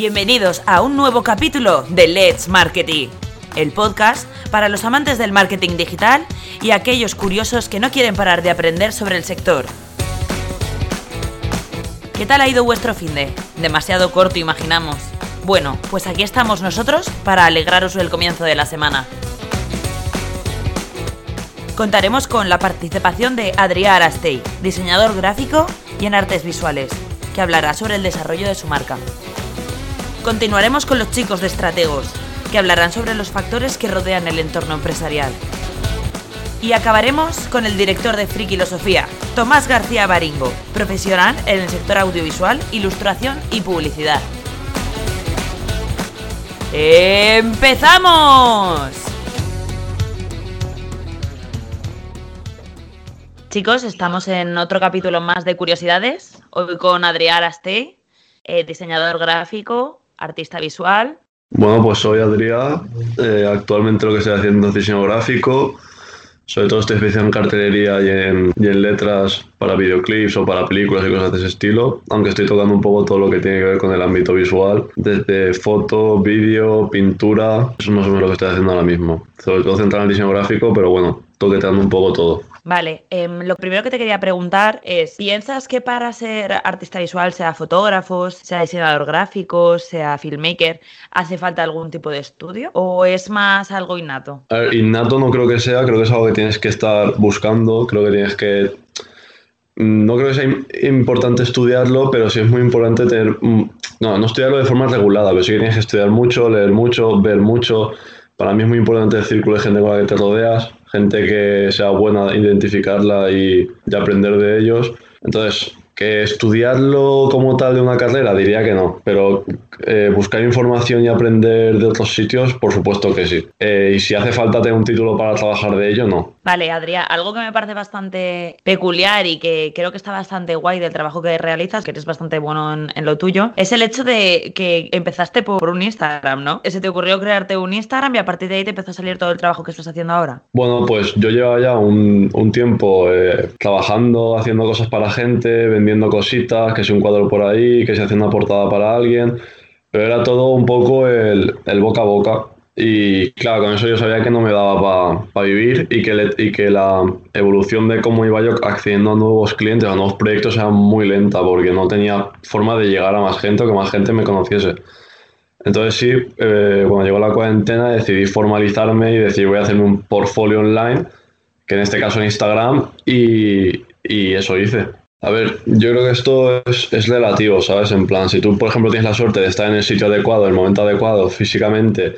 Bienvenidos a un nuevo capítulo de Let's Marketing, el podcast para los amantes del marketing digital y aquellos curiosos que no quieren parar de aprender sobre el sector. ¿Qué tal ha ido vuestro fin de? Demasiado corto, imaginamos. Bueno, pues aquí estamos nosotros para alegraros el comienzo de la semana. Contaremos con la participación de Adrià Arastey, diseñador gráfico y en artes visuales, que hablará sobre el desarrollo de su marca. Continuaremos con los chicos de Estrategos, que hablarán sobre los factores que rodean el entorno empresarial. Y acabaremos con el director de Frikilosofía, Tomás García Baringo, profesional en el sector audiovisual, ilustración y publicidad. ¡Empezamos! Chicos, estamos en otro capítulo más de Curiosidades. Hoy con Adrià Arastey, eh, diseñador gráfico, artista visual. Bueno, pues soy Adrià. Eh, actualmente lo que estoy haciendo es diseño gráfico. Sobre todo estoy especializado en cartelería y en, letras para videoclips o para películas y cosas de ese estilo. Aunque estoy tocando un poco todo lo que tiene que ver con el ámbito visual. Desde foto, vídeo, pintura. Eso es más o menos lo que estoy haciendo ahora mismo. Sobre todo centrado en diseño gráfico, pero bueno, toqueteando un poco todo. Vale, em, lo primero que te quería preguntar es, ¿piensas que para ser artista visual, sea fotógrafo, sea diseñador gráfico, sea filmmaker, hace falta algún tipo de estudio o es más algo innato? Innato no creo que sea, creo que es algo que tienes que estar buscando, creo que tienes que... No creo que sea im- importante estudiarlo, pero sí es muy importante tener... mm, No, no estudiarlo de forma regulada, pero sí que tienes que estudiar mucho, leer mucho, ver mucho. Para mí es muy importante el círculo de gente con la que te rodeas, gente que sea buena identificarla y, y aprender de ellos. Entonces, que estudiarlo como tal de una carrera, diría que no, pero eh, buscar información y aprender de otros sitios, por supuesto que sí. Eh, y si hace falta tener un título para trabajar de ello, no. Vale, Adrià, algo que me parece bastante peculiar y que creo que está bastante guay del trabajo que realizas, que eres bastante bueno en, en lo tuyo, es el hecho de que empezaste por un Instagram, ¿no? Se te ocurrió crearte un Instagram y a partir de ahí te empezó a salir todo el trabajo que estás haciendo ahora. Bueno, pues yo llevaba ya un, un tiempo eh, trabajando, haciendo cosas para gente, vendiendo cositas, que si un cuadro por ahí, que si haciendo una portada para alguien, pero era todo un poco el, el boca a boca. Y claro, con eso yo sabía que no me daba para vivir y que, le- y que la evolución de cómo iba yo accediendo a nuevos clientes, a nuevos proyectos era muy lenta porque no tenía forma de llegar a más gente o que más gente me conociese. Entonces sí, eh, cuando llegó la cuarentena decidí formalizarme y decir voy a hacerme un portfolio online, que en este caso en Instagram, y, y eso hice. A ver, yo creo que esto es, es relativo, ¿sabes? En plan, si tú, por ejemplo, tienes la suerte de estar en el sitio adecuado, el momento adecuado, físicamente,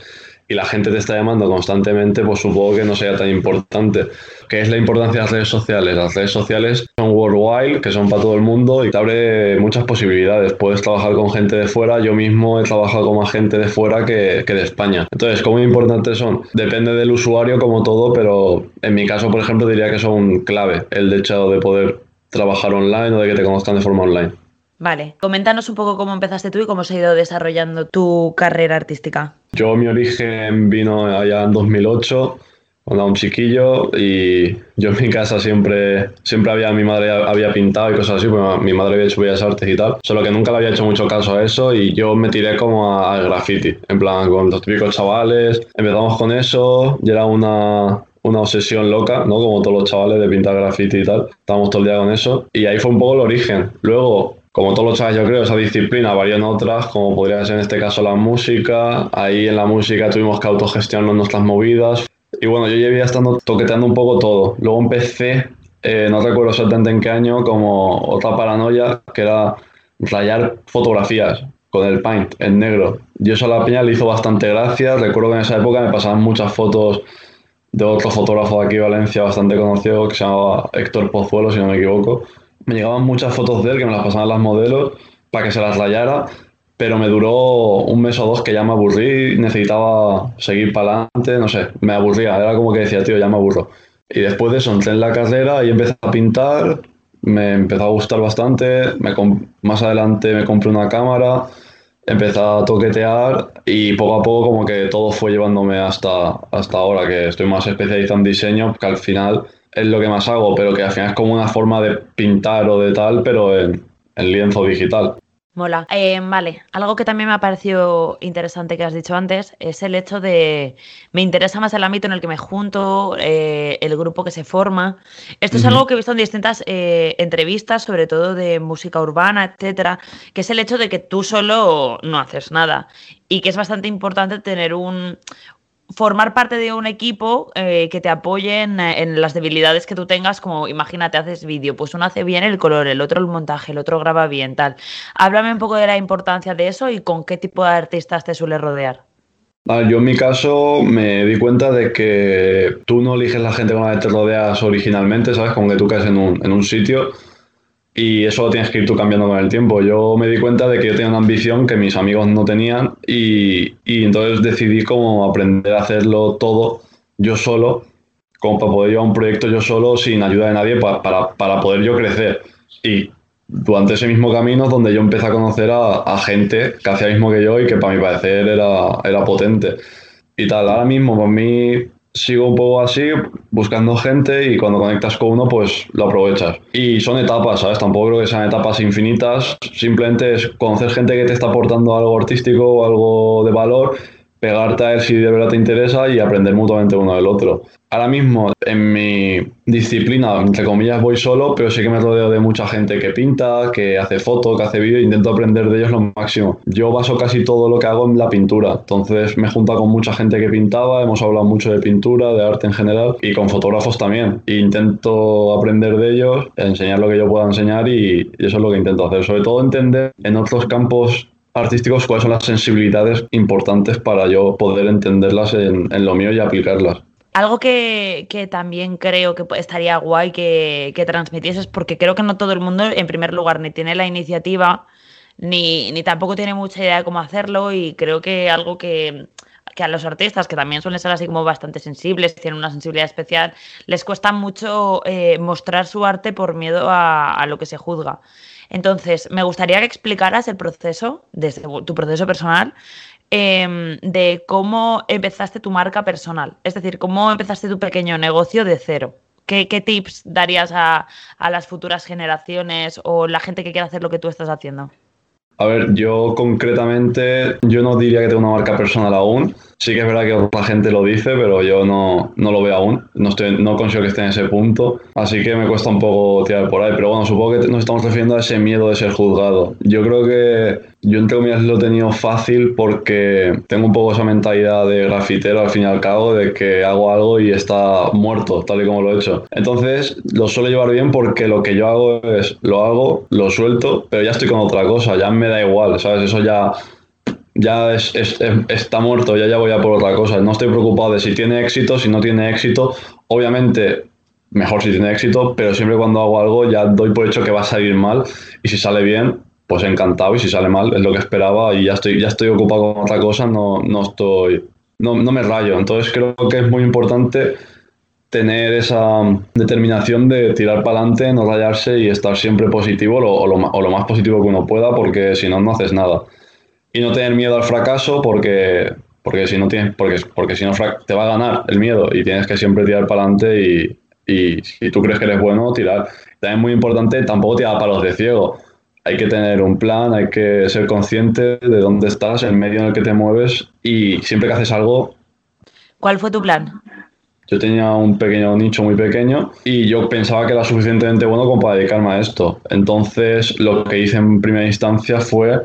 y la gente te está llamando constantemente, pues supongo que no sería tan importante. ¿Qué es la importancia de las redes sociales? Las redes sociales son worldwide, que son para todo el mundo y te abre muchas posibilidades. Puedes trabajar con gente de fuera, yo mismo he trabajado con más gente de fuera que, que de España. Entonces, ¿cómo importantes son? Depende del usuario como todo, pero en mi caso, por ejemplo, diría que son clave el hecho de poder trabajar online o de que te conozcan de forma online. Vale, coméntanos un poco cómo empezaste tú y cómo se ha ido desarrollando tu carrera artística. Yo, mi origen vino allá en 2008, cuando era un chiquillo, y yo en mi casa siempre, siempre había, mi madre había pintado y cosas así, porque mi madre había hecho bellas artes y tal, solo que nunca le había hecho mucho caso a eso y yo me tiré como al graffiti, en plan, con los típicos chavales, empezamos con eso, y era una, una obsesión loca, ¿no? Como todos los chavales de pintar graffiti y tal, estábamos todo el día con eso, y ahí fue un poco el origen. Luego, como todos los chavales, yo creo, esa disciplina varió en otras, como podría ser en este caso la música. Ahí en la música tuvimos que autogestionar nuestras movidas. Y bueno, yo llevía estando toqueteando un poco todo. Luego empecé, eh, no recuerdo exactamente en qué año, como otra paranoia, que era rayar fotografías con el paint en negro. Yo eso a la peña le hizo bastante gracia. Recuerdo que en esa época me pasaban muchas fotos de otro fotógrafo de aquí de Valencia bastante conocido que se llamaba Héctor Pozuelo, si no me equivoco. Me llegaban muchas fotos de él que me las pasaban las modelos para que se las rayara, pero me duró un mes o dos que ya me aburrí, necesitaba seguir para adelante, no sé, me aburría, era como que decía, tío, ya me aburro. Y después de eso entré en la carrera y empecé a pintar, me empezó a gustar bastante, más adelante me compré una cámara, empecé a toquetear y poco a poco como que todo fue llevándome hasta, hasta ahora, que estoy más especializado en diseño, que al final es lo que más hago, pero que al final es como una forma de pintar o de tal, pero en, en lienzo digital. Mola. Eh, vale, algo que también me ha parecido interesante que has dicho antes es el hecho de me interesa más el ámbito en el que me junto, eh, el grupo que se forma. Esto es algo que he visto en distintas eh, entrevistas, sobre todo de música urbana, etcétera, que es el hecho de que tú solo no haces nada y que es bastante importante tener un, formar parte de un equipo eh, que te apoye en, las debilidades que tú tengas, como imagínate, haces vídeo, pues uno hace bien el color, el otro el montaje, el otro graba bien, tal. Háblame un poco de la importancia de eso y con qué tipo de artistas te suele rodear. yo en mi caso me di cuenta de que tú no eliges la gente con la que te rodeas originalmente, ¿sabes? Como que tú caes en un, en un sitio y eso lo tienes que ir tú cambiando con el tiempo. Yo me di cuenta de que yo tenía una ambición que mis amigos no tenían y, y entonces decidí como aprender a hacerlo todo yo solo, como para poder llevar un proyecto yo solo sin ayuda de nadie para, para, para poder yo crecer. Y durante ese mismo camino es donde yo empecé a conocer a, a, gente que hacía lo mismo que yo y que para mi parecer era, era potente. Y tal, ahora mismo para mí sigo un poco así, buscando gente y cuando conectas con uno, pues lo aprovechas. Y son etapas, ¿sabes? Tampoco creo que sean etapas infinitas, simplemente es conocer gente que te está aportando algo artístico o algo de valor pegarte a él si de verdad te interesa y aprender mutuamente uno del otro. Ahora mismo en mi disciplina, entre comillas, voy solo, pero sí que me rodeo de mucha gente que pinta, que hace fotos, que hace vídeo intento aprender de ellos lo máximo. Yo baso casi todo lo que hago en la pintura, entonces me junto con mucha gente que pintaba, hemos hablado mucho de pintura, de arte en general y con fotógrafos también. E intento aprender de ellos, enseñar lo que yo pueda enseñar y, y eso es lo que intento hacer. Sobre todo entender en otros campos artísticos cuáles son las sensibilidades importantes para yo poder entenderlas en, lo mío y aplicarlas. Algo que, también creo que estaría guay que, que transmitieses, porque creo que no todo el mundo, en primer lugar, ni tiene la iniciativa, ni, ni tampoco tiene mucha idea de cómo hacerlo, y creo que algo que, a los artistas, que también suelen ser así como bastante sensibles, tienen una sensibilidad especial, les cuesta mucho eh, mostrar su arte por miedo a, a, lo que se juzga. Entonces, me gustaría que explicaras el proceso, desde tu proceso personal, em, de cómo empezaste tu marca personal. Es decir, cómo empezaste tu pequeño negocio de cero. ¿Qué, tips darías a, a las futuras generaciones o la gente que quiera hacer lo que tú estás haciendo? A ver, yo concretamente, yo no diría que tengo una marca personal aún. Sí que es verdad que otra gente lo dice, pero yo no, no lo veo aún. No, estoy, no consigo que esté en ese punto. Así que me cuesta un poco tirar por ahí. Pero bueno, supongo que nos estamos refiriendo a ese miedo de ser juzgado. Yo creo que yo entre comillas lo he tenido fácil porque tengo un poco esa mentalidad de grafitero al fin y al cabo, de que hago algo y está muerto, tal y como lo he hecho. Entonces lo suelo llevar bien porque lo que yo hago es, lo hago, lo suelto, pero ya estoy con otra cosa, ya me da igual, ¿sabes? Eso ya ya es, está muerto, ya, ya voy a por otra cosa. No estoy preocupado de si tiene éxito, si no tiene éxito. Obviamente, mejor si tiene éxito, pero siempre cuando hago algo ya doy por hecho que va a salir mal y si sale bien, pues encantado y si sale mal es lo que esperaba y ya estoy, ya estoy ocupado con otra cosa, no, no estoy, no, no me rayo. Entonces creo que es muy importante tener esa determinación de tirar para adelante, no rayarse y estar siempre positivo o lo más positivo que uno pueda porque si no, no haces nada y no tener miedo al fracaso porque, porque si no tienes, porque, porque si no te va a ganar el miedo y tienes que siempre tirar para adelante y, y si tú crees que eres bueno, tirar. También es muy importante tampoco tirar palos de ciego. Hay que tener un plan, hay que ser consciente de dónde estás, el medio en el que te mueves y siempre que haces algo... ¿Cuál fue tu plan? Yo tenía un pequeño nicho muy pequeño y yo pensaba que era suficientemente bueno como para dedicarme a esto. Entonces lo que hice en primera instancia fue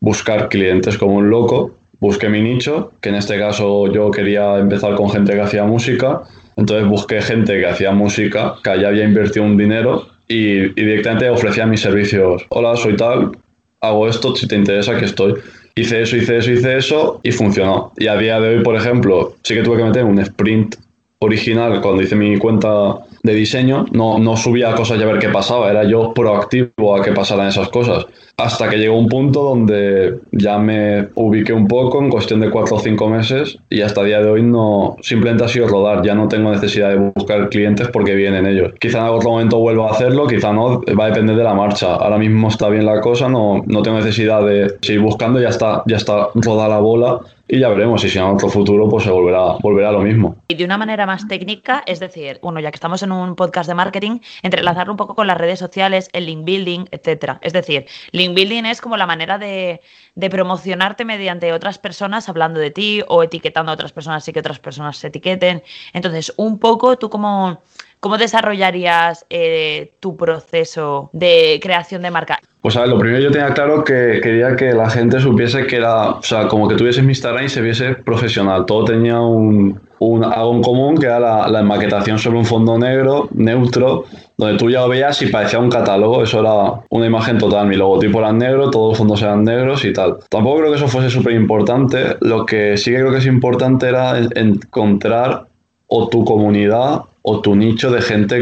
buscar clientes como un loco. Busqué mi nicho, que en este caso yo quería empezar con gente que hacía música. Entonces busqué gente que hacía música, que ya había invertido un dinero y, directamente ofrecía mis servicios. Hola, soy tal, hago esto, si te interesa, que estoy. Hice eso, hice eso, hice eso y funcionó. Y a día de hoy, por ejemplo, sí que tuve que meter un sprint original cuando hice mi cuenta de diseño, no, no subía cosas y a ver qué pasaba, era yo proactivo a que pasaran esas cosas. Hasta que llegó un punto donde ya me ubiqué un poco en cuestión de cuatro o cinco meses y hasta día de hoy no, simplemente ha sido rodar, ya no tengo necesidad de buscar clientes porque vienen ellos. Quizá en otro momento vuelva a hacerlo, quizá no, va a depender de la marcha. Ahora mismo está bien la cosa, no, no tengo necesidad de seguir buscando, ya está, ya está rodada la bola y ya veremos. Si en otro futuro, pues se volverá, volverá a lo mismo. Y de una manera más técnica, es decir, bueno, ya que estamos en un podcast de marketing, entrelazarlo un poco con las redes sociales, el link building, etcétera. Es decir, link building es como la manera de, de promocionarte mediante otras personas hablando de ti o etiquetando a otras personas y que otras personas se etiqueten. Entonces, un poco tú como ¿Cómo desarrollarías eh, tu proceso de creación de marca? Pues a ver, lo primero yo tenía claro que quería que la gente supiese que era, o sea, como que tuviese mi Instagram y se viese profesional. Todo tenía un, algo en común, que era la, la maquetación sobre un fondo negro, neutro, donde tú ya lo veías y parecía un catálogo. Eso era una imagen total. Mi logotipo era negro, todos los fondos eran negros y tal. Tampoco creo que eso fuese súper importante. Lo que sí que creo que es importante era encontrar o tu comunidad o tu nicho de gente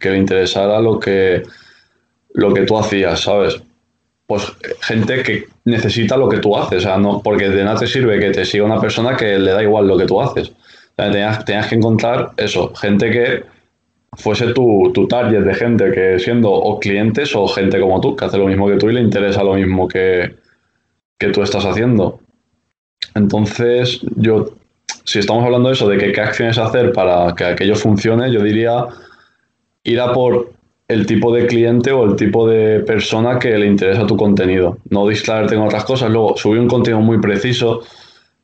que, le interesara lo que, lo que tú hacías, ¿sabes? Pues gente que necesita lo que tú haces, o sea, no, porque de nada te sirve que te siga una persona que le da igual lo que tú haces. tenías, que encontrar eso, gente que fuese tu, tu, target de gente que siendo o clientes o gente como tú, que hace lo mismo que tú y le interesa lo mismo que, que tú estás haciendo. Entonces, yo si estamos hablando de eso, de que, qué acciones hacer para que aquello funcione, yo diría ir a por el tipo de cliente o el tipo de persona que le interesa tu contenido. No distraerte con otras cosas. Luego, subir un contenido muy preciso.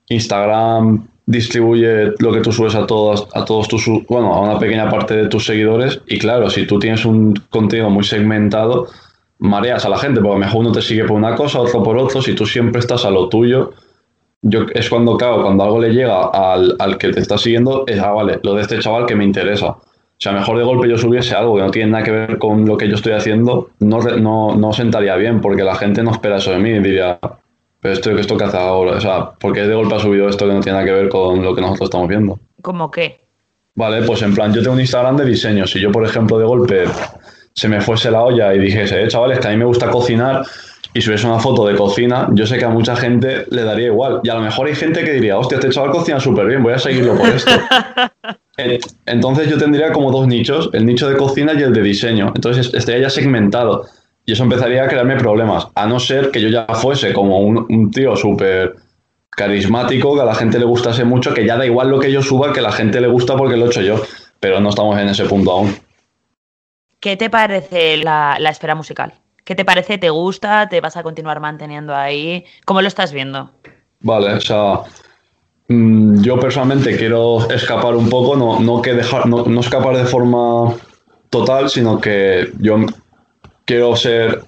Instagram distribuye lo que tú subes a todos, a todos tus, bueno, a una pequeña parte de tus seguidores. Y claro, si tú tienes un contenido muy segmentado, mareas a la gente, porque mejor uno te sigue por una cosa, otro por otro. Si tú siempre estás a lo tuyo, yo, es cuando, claro, cuando algo le llega al, al, que te está siguiendo, es, ah, vale, lo de este chaval que me interesa. O sea, mejor de golpe yo subiese algo que no tiene nada que ver con lo que yo estoy haciendo, no, no, no sentaría bien, porque la gente no espera eso de mí y diría, pero esto, esto que hace ahora, o sea, porque de golpe ha subido esto que no tiene nada que ver con lo que nosotros estamos viendo. ¿Cómo qué? Vale, pues en plan, yo tengo un Instagram de diseño. Si yo, por ejemplo, de golpe se me fuese la olla y dijese, eh, chavales, que a mí me gusta cocinar, y subes una foto de cocina, yo sé que a mucha gente le daría igual. Y a lo mejor hay gente que diría, hostia, este chaval cocina súper bien, voy a seguirlo por esto. Entonces yo tendría como dos nichos, el nicho de cocina y el de diseño. Entonces estaría ya segmentado. Y eso empezaría a crearme problemas. A no ser que yo ya fuese como un, tío súper carismático, que a la gente le gustase mucho, que ya da igual lo que yo suba, que a la gente le gusta porque lo he hecho yo. Pero no estamos en ese punto aún. ¿Qué te parece la, la espera musical? ¿Qué te parece? ¿Te gusta? ¿Te vas a continuar manteniendo ahí? ¿Cómo lo estás viendo? Vale, o sea, yo personalmente quiero escapar un poco, no, no que dejar, no, no, escapar de forma total, sino que yo quiero ser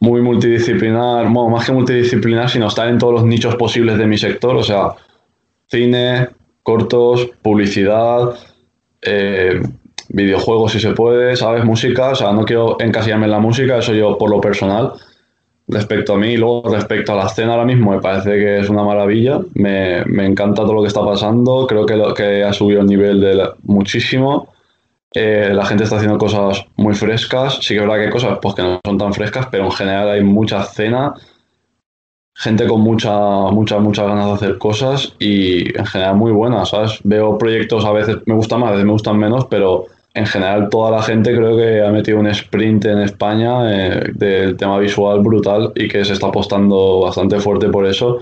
muy multidisciplinar, bueno, más que multidisciplinar, sino estar en todos los nichos posibles de mi sector, o sea, cine, cortos, publicidad, eh, videojuegos si se puede, ¿sabes? Música, o sea, no quiero encasillarme en la música, eso yo por lo personal. Respecto a mí, y luego respecto a la escena ahora mismo, me parece que es una maravilla, me, me encanta todo lo que está pasando, creo que, lo, que ha subido el nivel de muchísimo, eh, la gente está haciendo cosas muy frescas, sí que es verdad que hay cosas pues, que no son tan frescas, pero en general hay mucha escena, gente con mucha, muchas, muchas ganas de hacer cosas y en general muy buenas. Veo proyectos a veces me gustan más, a veces me gustan menos, pero en general toda la gente creo que ha metido un sprint en España eh, del tema visual brutal y que se está apostando bastante fuerte por eso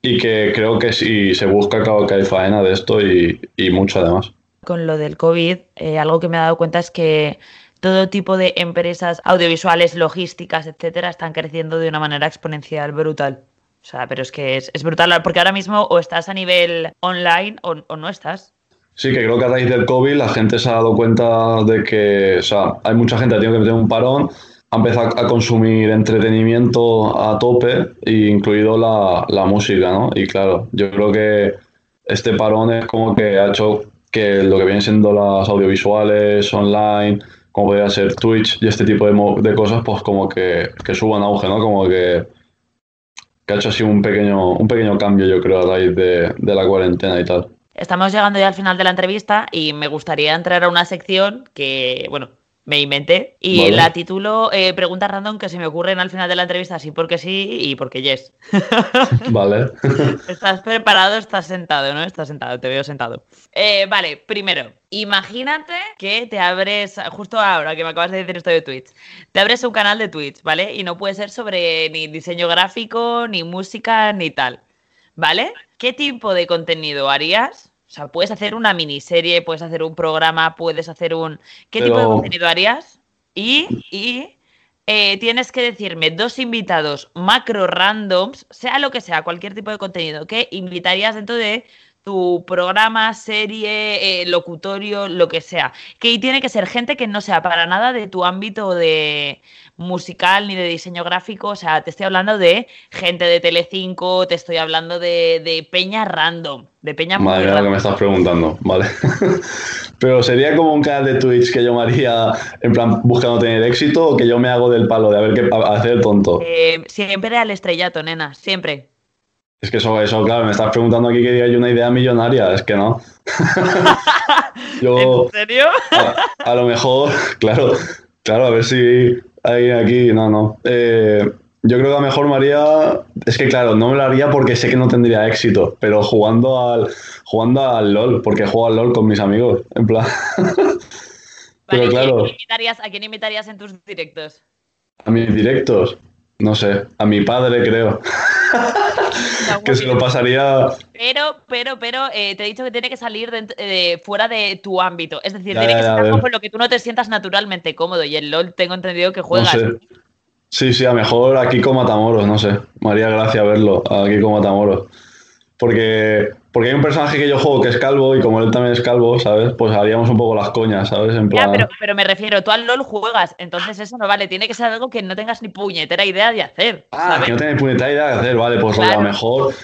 y que creo que si se busca claro que hay faena de esto y, mucho además. Con lo del COVID, eh, algo que me he dado cuenta es que todo tipo de empresas audiovisuales, logísticas, etcétera, están creciendo de una manera exponencial brutal. O sea, pero es que es, brutal, porque ahora mismo o estás a nivel online o no estás. Sí, que creo que a raíz del COVID la gente se ha dado cuenta de que, o sea, hay mucha gente que tenido que meter un parón, ha empezado a consumir entretenimiento a tope, incluido la, la música, ¿no? Y claro, yo creo que este parón es como que ha hecho que lo que vienen siendo las audiovisuales online, como podría ser Twitch y este tipo de, de cosas, pues como que, que, suban auge, ¿no? Como que, que, ha hecho así un pequeño, un pequeño cambio, yo creo, a raíz de, de la cuarentena y tal. Estamos llegando ya al final de la entrevista y me gustaría entrar a una sección que, bueno, me inventé y la titulo eh, Preguntas random que se me ocurren al final de la entrevista, sí porque sí y porque yes. Vale. Estás preparado, estás sentado, ¿no? Estás sentado, te veo sentado. Eh, vale, primero, imagínate que te abres, justo ahora que me acabas de decir esto de Twitch, te abres un canal de Twitch, ¿vale? Y no puede ser sobre ni diseño gráfico, ni música, ni tal. ¿vale? ¿Qué tipo de contenido harías? O sea, puedes hacer una miniserie, puedes hacer un programa, puedes hacer un... ¿Qué tipo de contenido harías? Y, y eh, tienes que decirme dos invitados macro randoms, sea lo que sea, cualquier tipo de contenido, que invitarías dentro de tu programa, serie, eh, locutorio, lo que sea. Que tiene que ser gente que no sea para nada de tu ámbito de musical ni de diseño gráfico. O sea, te estoy hablando de gente de Telecinco, te estoy hablando de, de peña random, de peña muy Madre mía, lo que random. me estás preguntando, vale. Pero sería como un canal de Twitch que yo me haría en plan buscando tener éxito o que yo me hago del palo de a ver qué hacer el tonto. Eh, siempre al estrellato, nena, siempre. Es que eso, eso, claro, me estás preguntando aquí que diga yo una idea millonaria, es que no. yo ¿En serio? a, a lo mejor, claro, claro, a ver si hay aquí, no, no. Eh, yo creo que a lo mejor me haría, es que claro, no me lo haría porque sé que no tendría éxito, pero jugando al, jugando al LOL, porque juego al LOL con mis amigos, en plan, Pero Vale, ¿y claro. ¿a quién invitarías, a quién invitarías en tus directos? a mis directos, no sé, a mi padre creo, que se lo pasaría, Pero, pero, pero, eh, te he dicho que tiene que salir de, fuera de tu ámbito. Es decir, Ya, tiene que ser algo con lo que tú no te sientas naturalmente cómodo. Y el LOL tengo entendido que no juegas. sé. Sí, sí, a lo mejor a Kiko Matamoros, no sé, me haría gracia verlo, a Kiko Matamoros. Porque, porque hay un personaje que yo juego que es calvo y como él también es calvo, ¿sabes? Pues haríamos un poco las coñas, ¿sabes? En Ya, pero, pero me refiero, tú al LOL juegas, entonces eso no vale. Tiene que ser algo que no tengas ni puñetera idea de hacer. Ah, ¿sabes? que no tenéis puñetera idea de hacer, vale, pues rollo, a Claro. lo mejor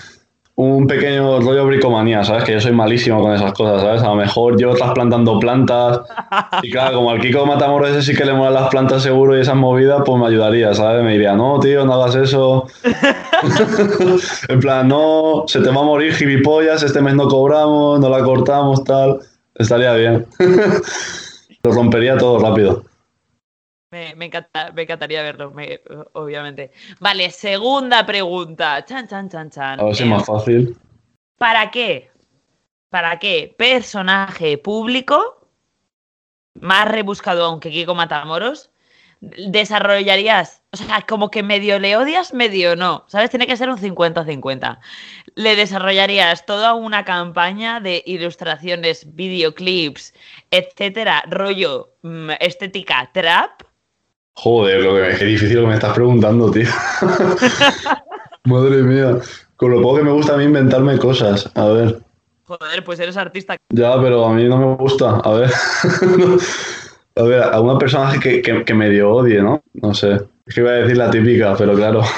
un pequeño rollo bricomanía, ¿sabes? Que yo soy malísimo con esas cosas, ¿sabes? A lo mejor yo trasplantando plantas y claro, como al Kiko Matamoros ese sí que le molan las plantas seguro y esas movidas, pues me ayudaría, ¿sabes? Me diría, no, tío, no hagas eso. en plan, no, se te va a morir gilipollas, este mes no cobramos, no la cortamos, tal. Estaría bien. Lo rompería todo rápido. Me, me encanta- me encantaría verlo, me- obviamente. Vale, segunda pregunta. Chan, chan, chan, chan. A ver si es más fácil. ¿Para qué? ¿Para qué personaje público, más rebuscado aunque Kiko Matamoros, desarrollarías? O sea, como que medio le odias, medio no. ¿Sabes? Tiene que ser un 50-50. Le desarrollarías toda una campaña de ilustraciones, videoclips, etcétera, rollo mm, estética trap. Joder, lo que, qué difícil lo que me estás preguntando, tío. Madre mía. Con lo poco que me gusta a mí inventarme cosas. A ver. Joder, pues eres artista. Ya, pero a mí no me gusta. A ver. a ver, a una personaje que, que, que medio odie, ¿no? No sé. Es que iba a decir la típica, pero claro.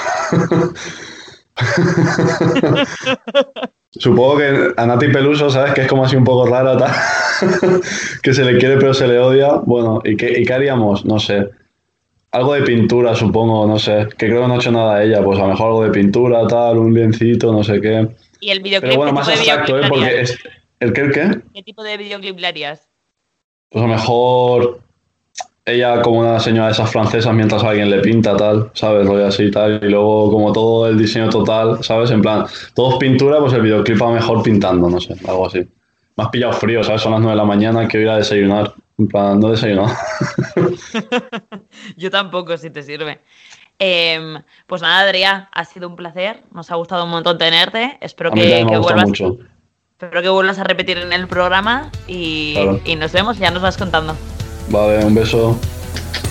Supongo que a Nati Peluso, ¿sabes? Que es como así un poco rara, tal. que se le quiere pero se le odia. Bueno, ¿y qué, ¿y qué haríamos? No sé. Algo de pintura, supongo, no sé. Que creo que no ha hecho nada ella. Pues a lo mejor algo de pintura, tal, un liencito, no sé qué. Y el videoclip, Pero bueno, ¿qué más abstracto, ¿eh? Porque es... ¿El qué, el qué? ¿Qué tipo de videoclip le harías? Pues a lo mejor ella como una señora de esas francesas mientras alguien le pinta, tal, ¿sabes? Rollo así, tal. Y luego como todo el diseño total, ¿sabes? En plan, todo es pintura, pues el videoclip a lo mejor pintando, no sé, algo así. Me has pillado frío, ¿sabes? Son las 9 de la mañana, quiero ir a desayunar. En plan, no he desayunado. Yo tampoco, si te sirve. Em, pues nada, Adrián, ha sido un placer. Nos ha gustado un montón tenerte. Espero A mí que, me que vuelvas, mucho. espero que vuelvas a repetir en el programa y, Claro. y nos vemos. Ya nos vas contando. Vale, un beso.